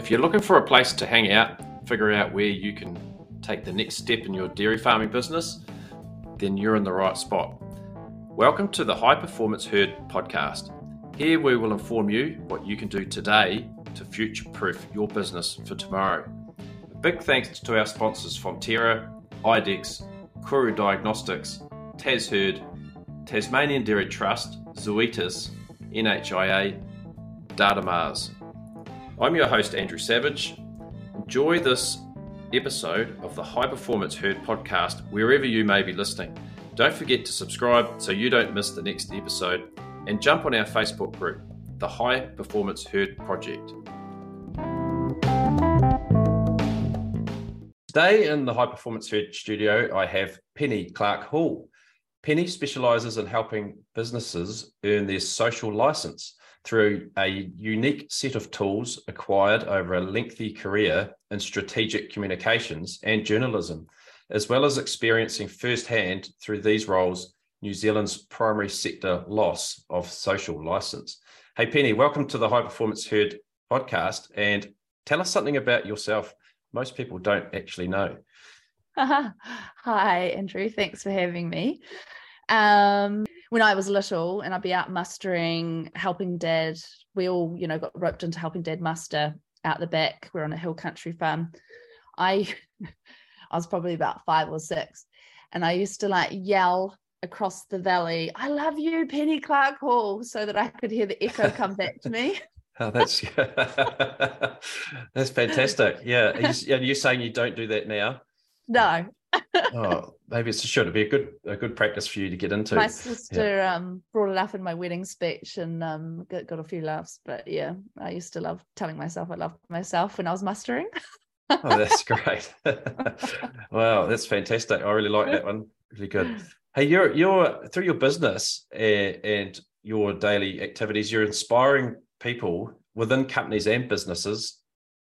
If you're looking for a place to hang out, figure out where you can take the next step in your dairy farming business, then you're in the right spot. Welcome to the High Performance Herd podcast. Here we will inform you what you can do today to future proof your business for tomorrow. A big thanks to our sponsors Fonterra, Idexx, Koru Diagnostics, Tas Herd, Tasmanian Dairy Trust, Zoetis, NHIA, Datamars. I'm your host, Andrew Savage. Enjoy this episode of the High Performance Herd podcast wherever you may be listening. Don't forget to subscribe so you don't miss the next episode and jump on our Facebook group, the High Performance Herd Project. Today in the High Performance Herd studio, I have Penny Clarke Hall. Penny specializes in helping businesses earn their social license through a unique set of tools acquired over a lengthy career in strategic communications and journalism, as well as experiencing firsthand through these roles New Zealand's primary sector loss of social license. Hey, Penny, welcome to the High Performance Herd podcast and tell us something about yourself most people don't actually know. Hi, Andrew. Thanks for having me. Um, when I was little and I'd be out mustering, helping dad, we all, you know, got roped into helping dad muster out the back. We're on a hill country farm. I I was probably about five or six. And I used to like yell across the valley, I love you, Penny Clarke Hall, so that I could hear the echo come back to me. Oh, that's that's fantastic. Yeah, and you're saying you don't do that now? No, oh, maybe it should it be a good a good practice for you to get into. My sister yeah. um, brought it up in my wedding speech and um, got, got a few laughs. But yeah, I used to love telling myself I loved myself when I was mustering. oh, that's great! wow, that's fantastic. I really like that one. Really good. Hey, you're you're through your business and, and your daily activities, you're inspiring people within companies and businesses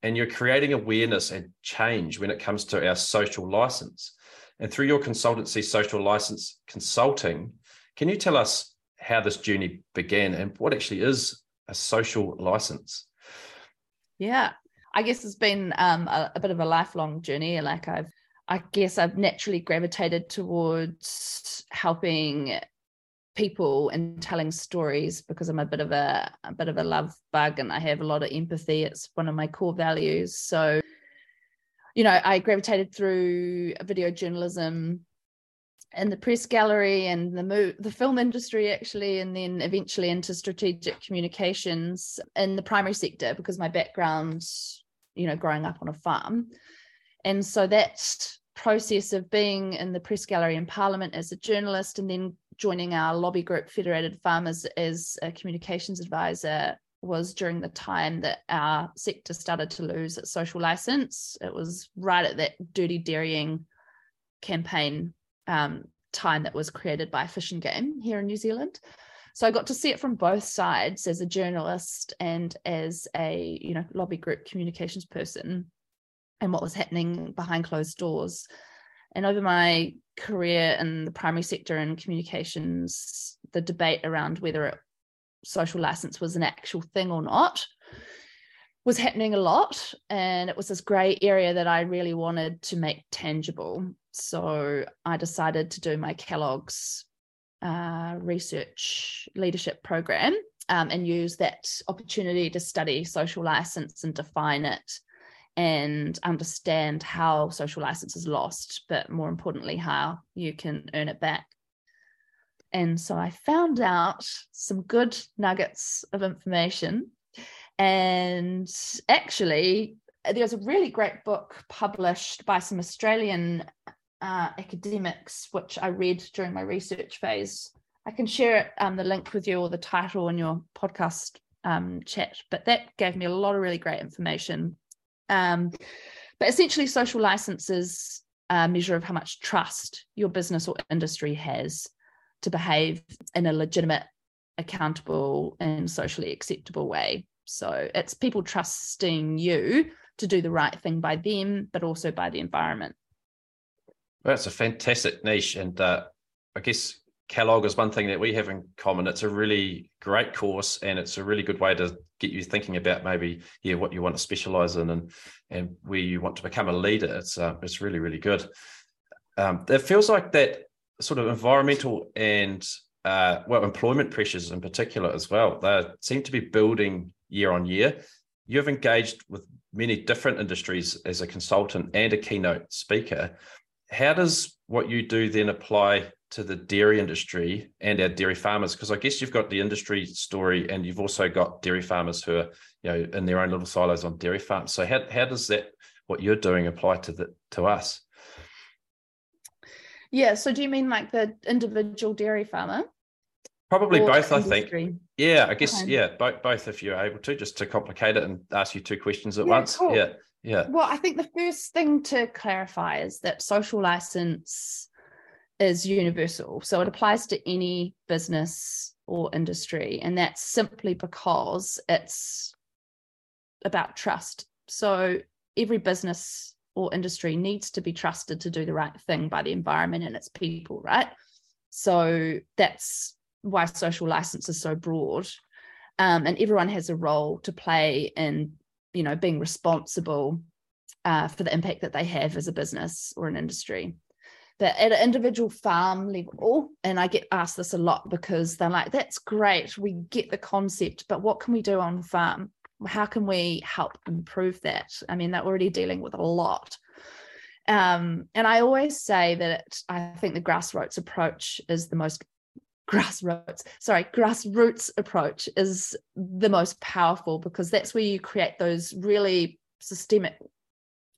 and you're creating awareness and change when it comes to our social license. And through your consultancy, Social Licence Consulting, can you tell us how this journey began and what actually is a social license? Yeah, I guess it's been um, a, a bit of a lifelong journey. Like I've, I guess I've naturally gravitated towards helping people and telling stories because I'm a bit of a, a bit of a love bug and I have a lot of empathy. It's one of my core values. So, you know, I gravitated through video journalism and the press gallery and the mo- the film industry actually and then eventually into strategic communications in the primary sector because my background you know growing up on a farm. And so that process of being in the press gallery in parliament as a journalist and then joining our lobby group, Federated Farmers, as a communications advisor was during the time that our sector started to lose its social license. It was right at that dirty dairying campaign um, time that was created by Fish and Game here in New Zealand. So I got to see it from both sides as a journalist and as a you know lobby group communications person, and what was happening behind closed doors. And over my career in the primary sector and communications, the debate around whether it, social license was an actual thing or not was happening a lot. And it was this grey area that I really wanted to make tangible. So I decided to do my Kellogg's uh, research leadership program um, and use that opportunity to study social license and define it and understand how social license is lost, but more importantly, how you can earn it back. And so I found out some good nuggets of information. And actually, there's a really great book published by some Australian uh, academics, which I read during my research phase. I can share um, the link with you or the title in your podcast um, chat, but that gave me a lot of really great information um, but essentially, social licenses a measure of how much trust your business or industry has to behave in a legitimate, accountable, and socially acceptable way. So it's people trusting you to do the right thing by them, but also by the environment. Well, that's a fantastic niche. And uh, I guess Kellogg is one thing that we have in common. It's a really great course, and it's a really good way to get you thinking about maybe yeah what you want to specialize in and and where you want to become a leader. It's uh, it's really really good. Um, it feels like that sort of environmental and uh, well employment pressures in particular as well. They seem to be building year on year. You've engaged with many different industries as a consultant and a keynote speaker. How does what you do then apply to the dairy industry and our dairy farmers? Because I guess you've got the industry story and you've also got dairy farmers who are, you know, in their own little silos on dairy farms. So how, how does that what you're doing apply to the to us? Yeah. So do you mean like the individual dairy farmer? Probably both, I think. Yeah, I guess, okay. yeah, both, both if you're able to, just to complicate it and ask you two questions at yeah, once. Cool. Yeah. Yeah. Well, I think the first thing to clarify is that social license is universal. So it applies to any business or industry. And that's simply because it's about trust. So every business or industry needs to be trusted to do the right thing by the environment and its people, right? So that's why social license is so broad. Um, and everyone has a role to play in, you know, being responsible uh, for the impact that they have as a business or an industry. But at an individual farm level, and I get asked this a lot because they're like, that's great, we get the concept, but what can we do on farm? How can we help improve that? I mean, they're already dealing with a lot. Um, and I always say that I think the grassroots approach is the most grassroots sorry grassroots approach is the most powerful because that's where you create those really systemic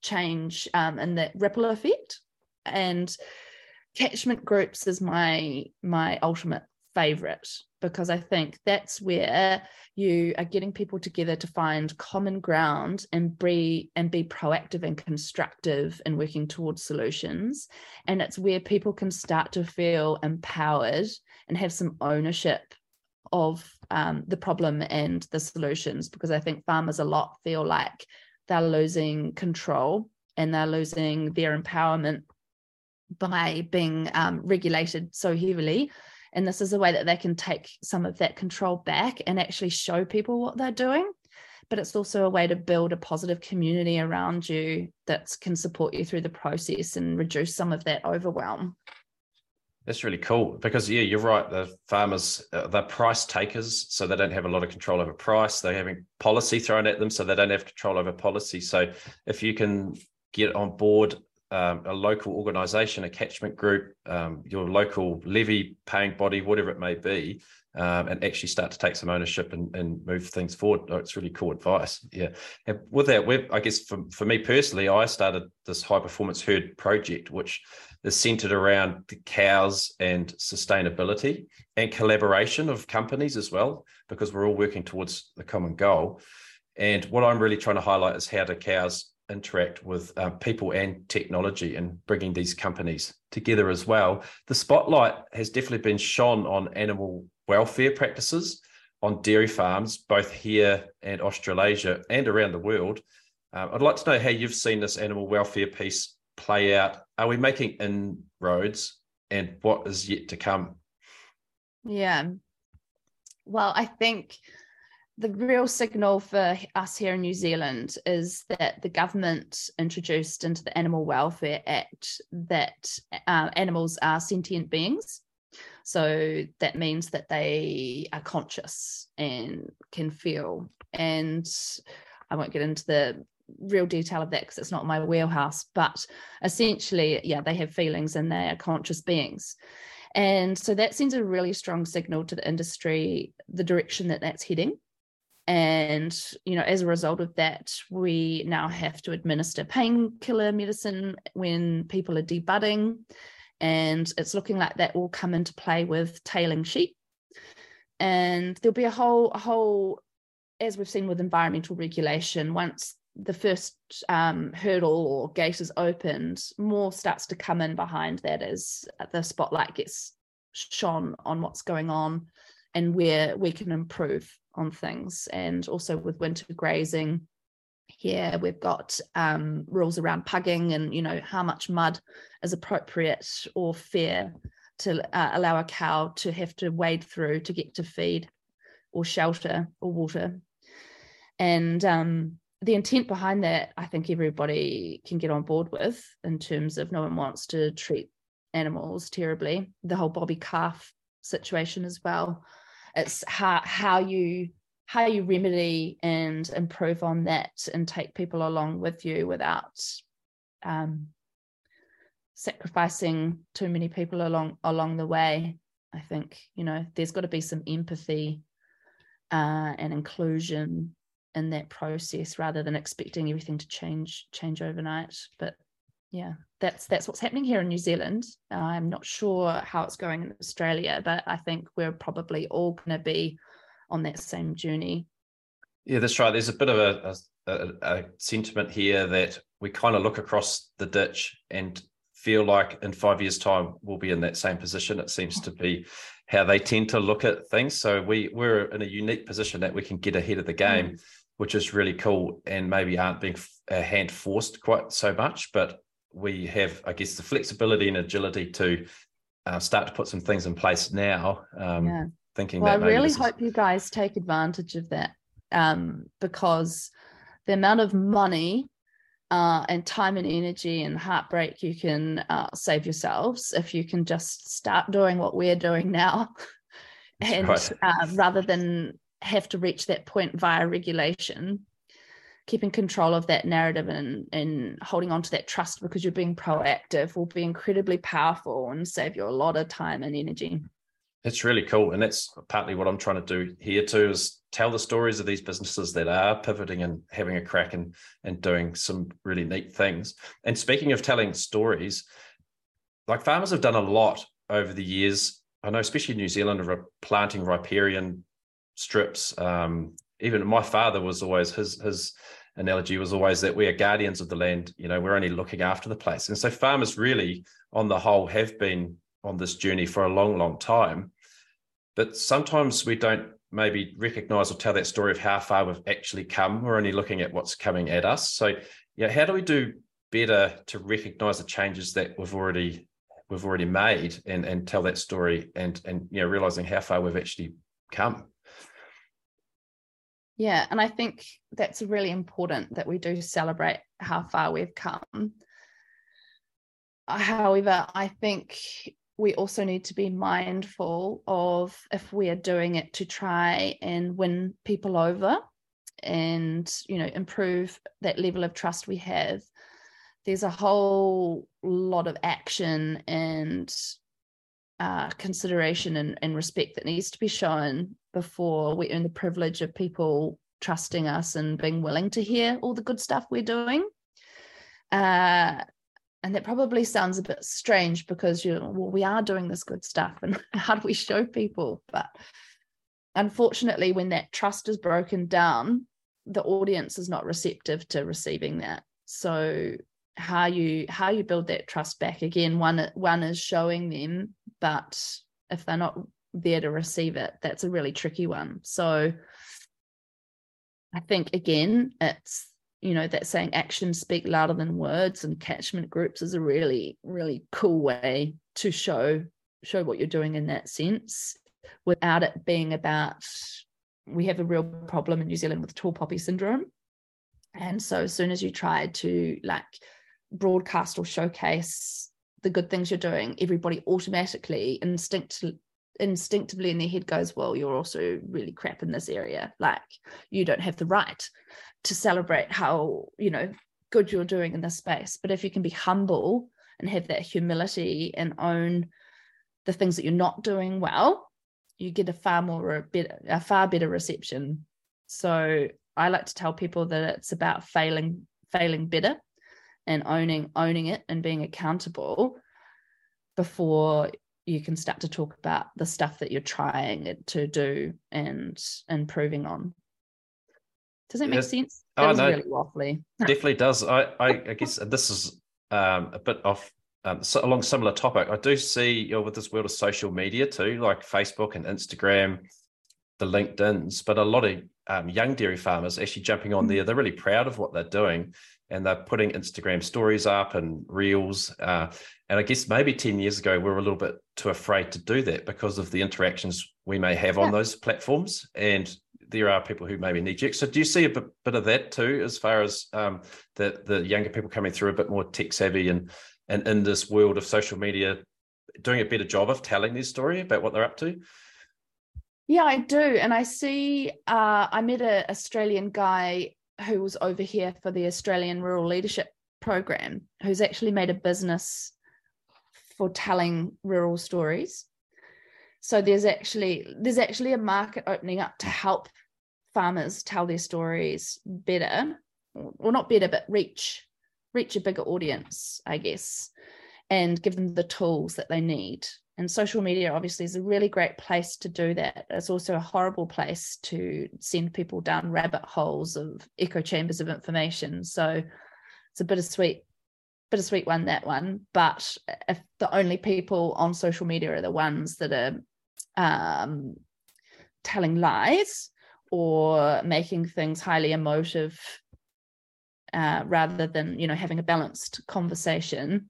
change um, and that ripple effect and catchment groups is my my ultimate favorite because I think that's where you are getting people together to find common ground and be and be proactive and constructive in working towards solutions. And it's where people can start to feel empowered and have some ownership of um, the problem and the solutions. Because I think farmers a lot feel like they're losing control and they're losing their empowerment by being um, regulated so heavily and this is a way that they can take some of that control back and actually show people what they're doing. But it's also a way to build a positive community around you that can support you through the process and reduce some of that overwhelm. That's really cool because yeah, you're right. The farmers, uh, they're price takers, so they don't have a lot of control over price. They're having policy thrown at them, so they don't have control over policy. So if you can get on board um, a local organisation, a catchment group, um, your local levy paying body, whatever it may be, um, and actually start to take some ownership and, and move things forward. Oh, it's really cool advice. Yeah. And with that, we I guess for, for me personally, I started this high performance herd project, which is centered around the cows and sustainability and collaboration of companies as well, because we're all working towards the common goal. And what I'm really trying to highlight is how do cows interact with uh, people and technology and bringing these companies together as well. The spotlight has definitely been shone on animal welfare practices on dairy farms, both here and Australasia and around the world. Uh, I'd like to know how you've seen this animal welfare piece play out. Are we making inroads and what is yet to come? Yeah. Well, I think the real signal for us here in New Zealand is that the government introduced into the Animal Welfare Act that uh, animals are sentient beings. So that means that they are conscious and can feel. And I won't get into the real detail of that because it's not my wheelhouse, but essentially, yeah, they have feelings and they are conscious beings. And so that sends a really strong signal to the industry, the direction that that's heading and you know as a result of that we now have to administer painkiller medicine when people are debudding. And it's looking like that will come into play with tailing sheep. And there'll be a whole a whole as we've seen with environmental regulation once the first um, hurdle or gate is opened more starts to come in behind that as the spotlight gets shone on what's going on and where we can improve on things. And also with winter grazing, here we've got um, rules around pugging and you know how much mud is appropriate or fair to uh, allow a cow to have to wade through to get to feed or shelter or water. And um, the intent behind that, I think everybody can get on board with in terms of no one wants to treat animals terribly. The whole Bobby calf situation as well. It's how how you how you remedy and improve on that and take people along with you without um, sacrificing too many people along along the way. I think you know there's got to be some empathy uh, and inclusion in that process rather than expecting everything to change change overnight. But yeah, that's that's what's happening here in New Zealand. I'm not sure how it's going in Australia, but I think we're probably all going to be on that same journey. Yeah, that's right. There's a bit of a, a, a sentiment here that we kind of look across the ditch and feel like in five years' time we'll be in that same position. It seems to be how they tend to look at things. So we we're in a unique position that we can get ahead of the game, mm. which is really cool, and maybe aren't being hand forced quite so much, but we have, I guess, the flexibility and agility to uh, start to put some things in place now. Um, yeah thinking well, I really hope is... you guys take advantage of that um, because the amount of money uh, and time and energy and heartbreak you can uh, save yourselves if you can just start doing what we're doing now and right. uh, rather than have to reach that point via regulation keeping control of that narrative and, and holding on to that trust because you're being proactive will be incredibly powerful and save you a lot of time and energy it's really cool. And that's partly what I'm trying to do here too is tell the stories of these businesses that are pivoting and having a crack and, and doing some really neat things. And speaking of telling stories, like farmers have done a lot over the years. I know, especially in New Zealand, of planting riparian strips. Um, even my father was always his his analogy was always that we are guardians of the land. You know, we're only looking after the place. And so farmers really, on the whole, have been on this journey for a long, long time. But sometimes we don't maybe recognize or tell that story of how far we've actually come. We're only looking at what's coming at us. So, yeah, how do we do better to recognize the changes that we've already we've already made and and tell that story and and you know realizing how far we've actually come yeah and i think that's really important that we do celebrate how far we've come. However i think we also need to be mindful of if we are doing it to try and win people over and you know improve that level of trust we have. There's a whole lot of action and uh, consideration and, and respect that needs to be shown before we earn the privilege of people trusting us and being willing to hear all the good stuff we're doing. Uh, and that probably sounds a bit strange because you know, well we are doing this good stuff and how do we show people? But unfortunately when that trust is broken down the audience is not receptive to receiving that. So how you how you build that trust back again one one is showing them but if they're not there to receive it. That's a really tricky one. So i think again it's you know that saying actions speak louder than words and catchment groups is a really really cool way to show show what you're doing in that sense without it being about we have a real problem in New Zealand with tall poppy syndrome. And so as soon as you try to like broadcast or showcase the good things you're doing everybody automatically instinct instinctively in their head goes well you're also really crap in this area. Like you don't have the right to celebrate how you know good you're doing in this space. But if you can be humble and have that humility and own the things that you're not doing well you get a far more a, better, a far better reception. So i like to tell people that it's about failing failing better and owning owning it and being accountable before you can start to talk about the stuff that you're trying to do and improving on does that make yes. sense? That oh, was no, really waffly. definitely does. I, I, I guess this is um, a bit off um, so along similar topic. I do see you know, with this world of social media too, like Facebook and Instagram, the LinkedIn's, but a lot of um, young dairy farmers actually jumping on there. Mm. They're really proud of what they're doing and they're putting Instagram stories up and reels. Uh, and I guess maybe 10 years ago, we were a little bit too afraid to do that because of the interactions we may have yeah. on those platforms. And there are people who maybe need you. So do you see a bit, bit of that too, as far as um, the, the younger people coming through a bit more tech savvy and, and in this world of social media, doing a better job of telling their story about what they're up to? Yeah, I do. And I see, uh, I met an Australian guy who was over here for the Australian Rural Leadership Program, who's actually made a business for telling rural stories. So there's actually there's actually a market opening up to help farmers tell their stories better, or not better, but reach reach a bigger audience, I guess, and give them the tools that they need and social media obviously is a really great place to do that. It's also a horrible place to send people down rabbit holes of echo chambers of information. So it's a bittersweet, bittersweet one, that one. But if the only people on social media are the ones that are um, telling lies or making things highly emotive uh, rather than, you know, having a balanced conversation,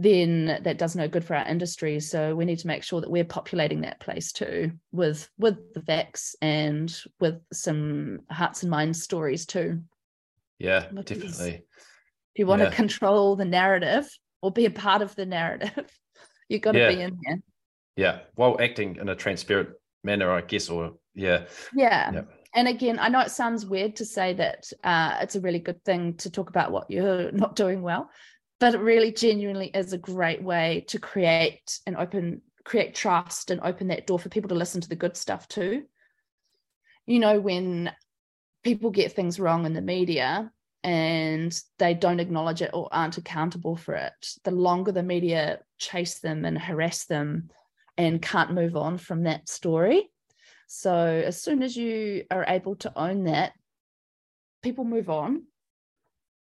then that does no good for our industry. So we need to make sure that we're populating that place too with with the facts and with some hearts and minds stories too. Yeah, because definitely. If you want yeah. to control the narrative or be a part of the narrative, you've got to yeah. be in there. Yeah, while acting in a transparent manner, I guess, or yeah. Yeah. yeah. And again, I know it sounds weird to say that uh, it's a really good thing to talk about what you're not doing well, but it really genuinely is a great way to create and open create trust and open that door for people to listen to the good stuff too. You know when people get things wrong in the media and they don't acknowledge it or aren't accountable for it the longer the media chase them and harass them and can't move on from that story so as soon as you are able to own that people move on.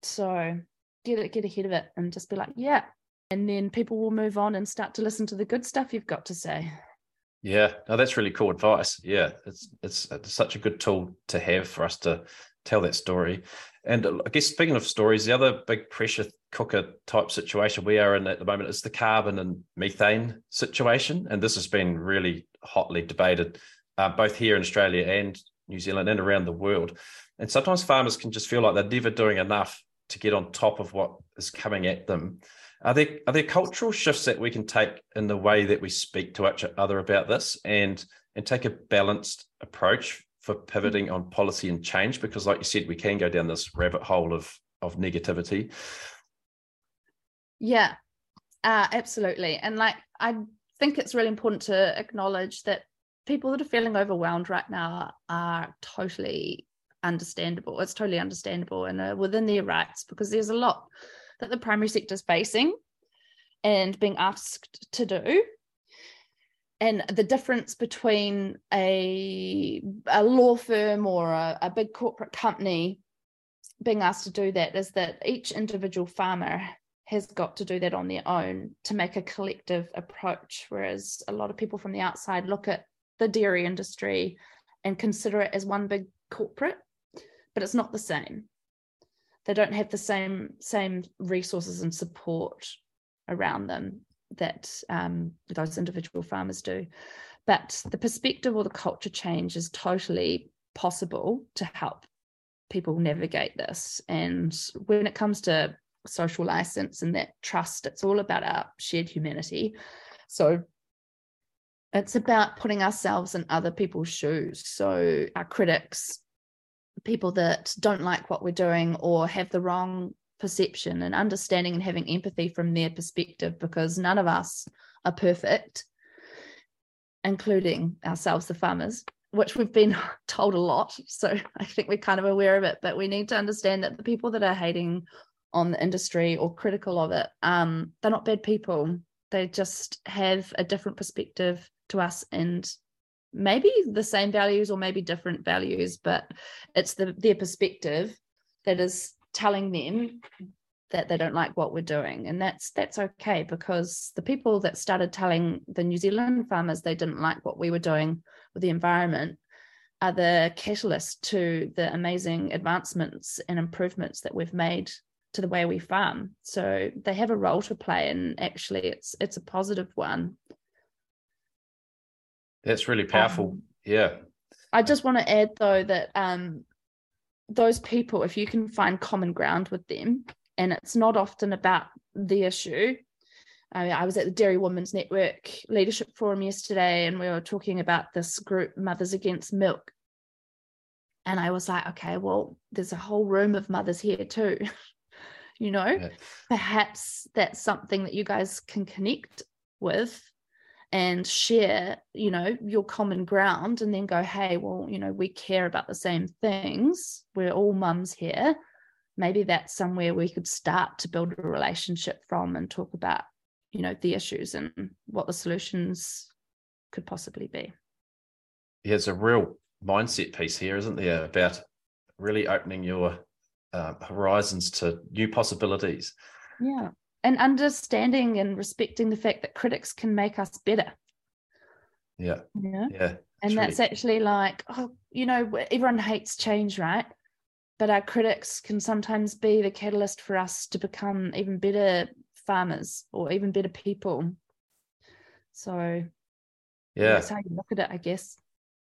So get it, get ahead of it and just be like, yeah. And then people will move on and start to listen to the good stuff you've got to say. Yeah, no, that's really cool advice. Yeah, it's it's, it's such a good tool to have for us to tell that story. And I guess speaking of stories, the other big pressure cooker type situation we are in at the moment is the carbon and methane situation. And this has been really hotly debated, uh, both here in Australia and New Zealand and around the world. And sometimes farmers can just feel like they're never doing enough to get on top of what is coming at them. Are there are there cultural shifts that we can take in the way that we speak to each other about this and and take a balanced approach for pivoting on policy and change? Because, like you said, we can go down this rabbit hole of of negativity. Yeah, uh, absolutely. And like I think it's really important to acknowledge that people that are feeling overwhelmed right now are totally understandable. It's totally understandable and uh, within their rights because there's a lot that the primary sector is facing and being asked to do. And the difference between a, a law firm or a, a big corporate company being asked to do that is that each individual farmer has got to do that on their own to make a collective approach. Whereas a lot of people from the outside look at the dairy industry and consider it as one big corporate but it's not the same. They don't have the same same resources and support around them that um, those individual farmers do. But the perspective or the culture change is totally possible to help people navigate this. And when it comes to social license and that trust it's all about our shared humanity. So it's about putting ourselves in other people's shoes. So our critics people that don't like what we're doing or have the wrong perception and understanding and having empathy from their perspective because none of us are perfect including ourselves the farmers which we've been told a lot. So i think we're kind of aware of it but we need to understand that the people that are hating on the industry or critical of it um, they're not bad people. They just have a different perspective to us and maybe the same values or maybe different values, but it's the their perspective that is telling them that they don't like what we're doing and that's that's okay because the people that started telling the New Zealand farmers they didn't like what we were doing with the environment are the catalyst to the amazing advancements and improvements that we've made to the way we farm. So they have a role to play, and actually, it's it's a positive one. That's really powerful. Um, yeah. I just want to add though that um, those people, if you can find common ground with them, and it's not often about the issue. I, mean, I was at the Dairy Women's Network Leadership Forum yesterday, and we were talking about this group, Mothers Against Milk. And I was like, okay, well, there's a whole room of mothers here too. you know, yeah. perhaps that's something that you guys can connect with and share, you know, your common ground and then go, hey, well, you know, we care about the same things. We're all mums here. Maybe that's somewhere we could start to build a relationship from and talk about you know the issues and what the solutions could possibly be. Yeah it's a real mindset piece here isn't there about really opening your uh, horizons to new possibilities. Yeah and understanding and respecting the fact that critics can make us better yeah yeah yeah and that's really... actually like oh you know everyone hates change right but our critics can sometimes be the catalyst for us to become even better farmers or even better people. So yeah, that's how you look at it, I guess.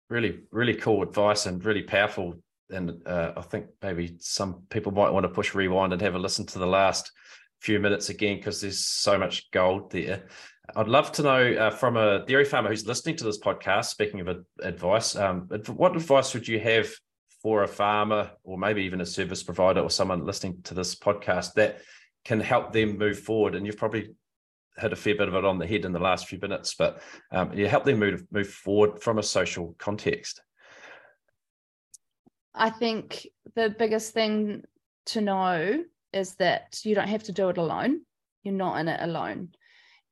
Really, really cool advice and really powerful. And uh, I think maybe some people might want to push rewind and have a listen to the last few minutes again because there's so much gold there. I'd love to know uh, from a dairy farmer who's listening to this podcast. Speaking of advice, um, what advice would you have for a farmer or maybe even a service provider or someone listening to this podcast that can help them move forward and you've probably hit a fair bit of it on the head in the last few minutes but um, you help them move move forward from a social context i think the biggest thing to know is that you don't have to do it alone. You're not in it alone.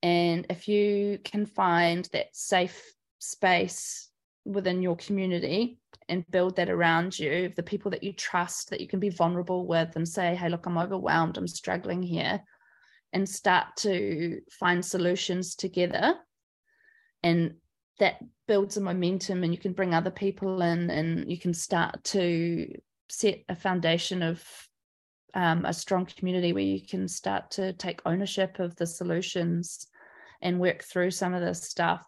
And if you can find that safe space within your community and build that around you the people that you trust that you can be vulnerable with and say hey look i'm overwhelmed. I'm struggling here and start to find solutions together. And that builds a momentum and you can bring other people in and you can start to set a foundation of um, a strong community where you can start to take ownership of the solutions and work through some of this stuff.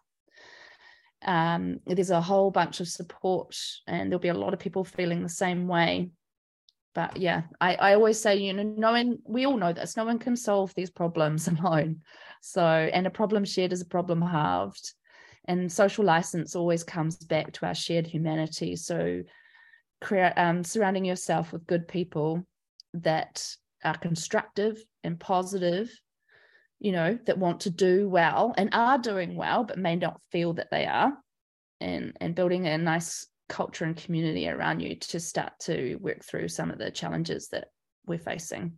Um, there's a whole bunch of support and there'll be a lot of people feeling the same way. But yeah I, I always say you know no one we all know this no one can solve these problems alone. So and a problem shared is a problem halved. And social license always comes back to our shared humanity. So create um, surrounding yourself with good people that are constructive and positive you know, that want to do well and are doing well, but may not feel that they are, and and building a nice culture and community around you to start to work through some of the challenges that we're facing.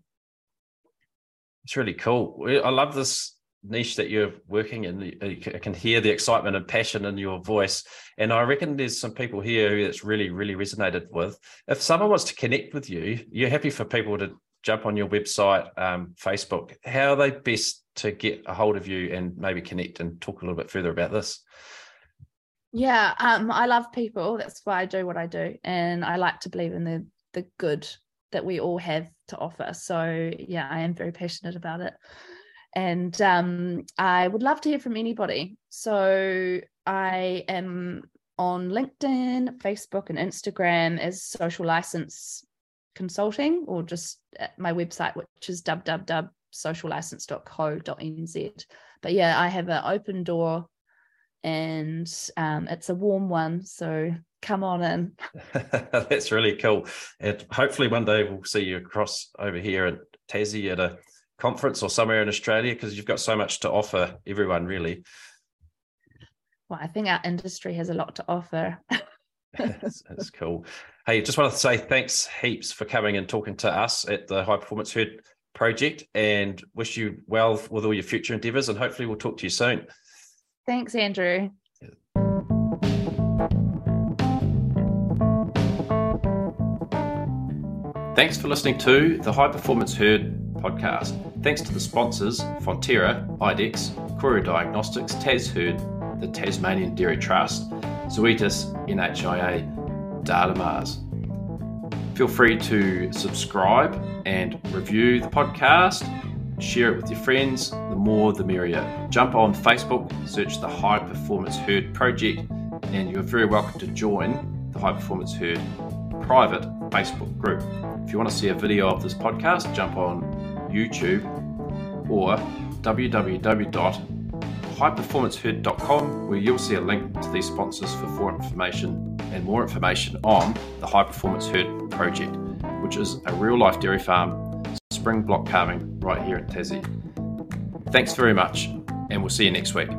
It's really cool. I love this niche that you're working in. I can hear the excitement and passion in your voice. And I reckon there's some people here who it's really, really resonated with. If someone wants to connect with you, you're happy for people to jump on your website, um, Facebook. How are they best to get a hold of you and maybe connect and talk a little bit further about this? Yeah, um, I love people. That's why I do what I do, and I like to believe in the the good that we all have to offer. So yeah, I am very passionate about it, and um, I would love to hear from anybody. So I am on LinkedIn, Facebook, and Instagram as Social Licence Consulting, or just at my website, which is www sociallicence.co.nz. But yeah, I have an open door and um, it's a warm one. So come on in. That's really cool. And hopefully one day we'll see you across over here at Tassie at a conference or somewhere in Australia because you've got so much to offer everyone, really. Well, I think our industry has a lot to offer. that's, that's, cool. Hey, just wanted to say thanks heaps for coming and talking to us at the High Performance Herd project and wish you well with all your future endeavors. And hopefully, we'll talk to you soon. Thanks, Andrew. Thanks for listening to the High Performance Herd podcast. Thanks to the sponsors Fonterra, Idexx, Koru Diagnostics, Tas Herd, the Tasmanian Dairy Trust, Zoetis, NHIA, Datamars. Feel free to subscribe and review the podcast. Share it with your friends. The more, the merrier. Jump on Facebook, search the High Performance Herd Project, and you're very welcome to join the High Performance Herd private Facebook group. If you want to see a video of this podcast, jump on YouTube or www.highperformanceherd.com where you'll see a link to these sponsors for more information and more information on the High Performance Herd project, which is a real life dairy farm, spring block calving right here in Tassie. Thanks very much, and we'll see you next week.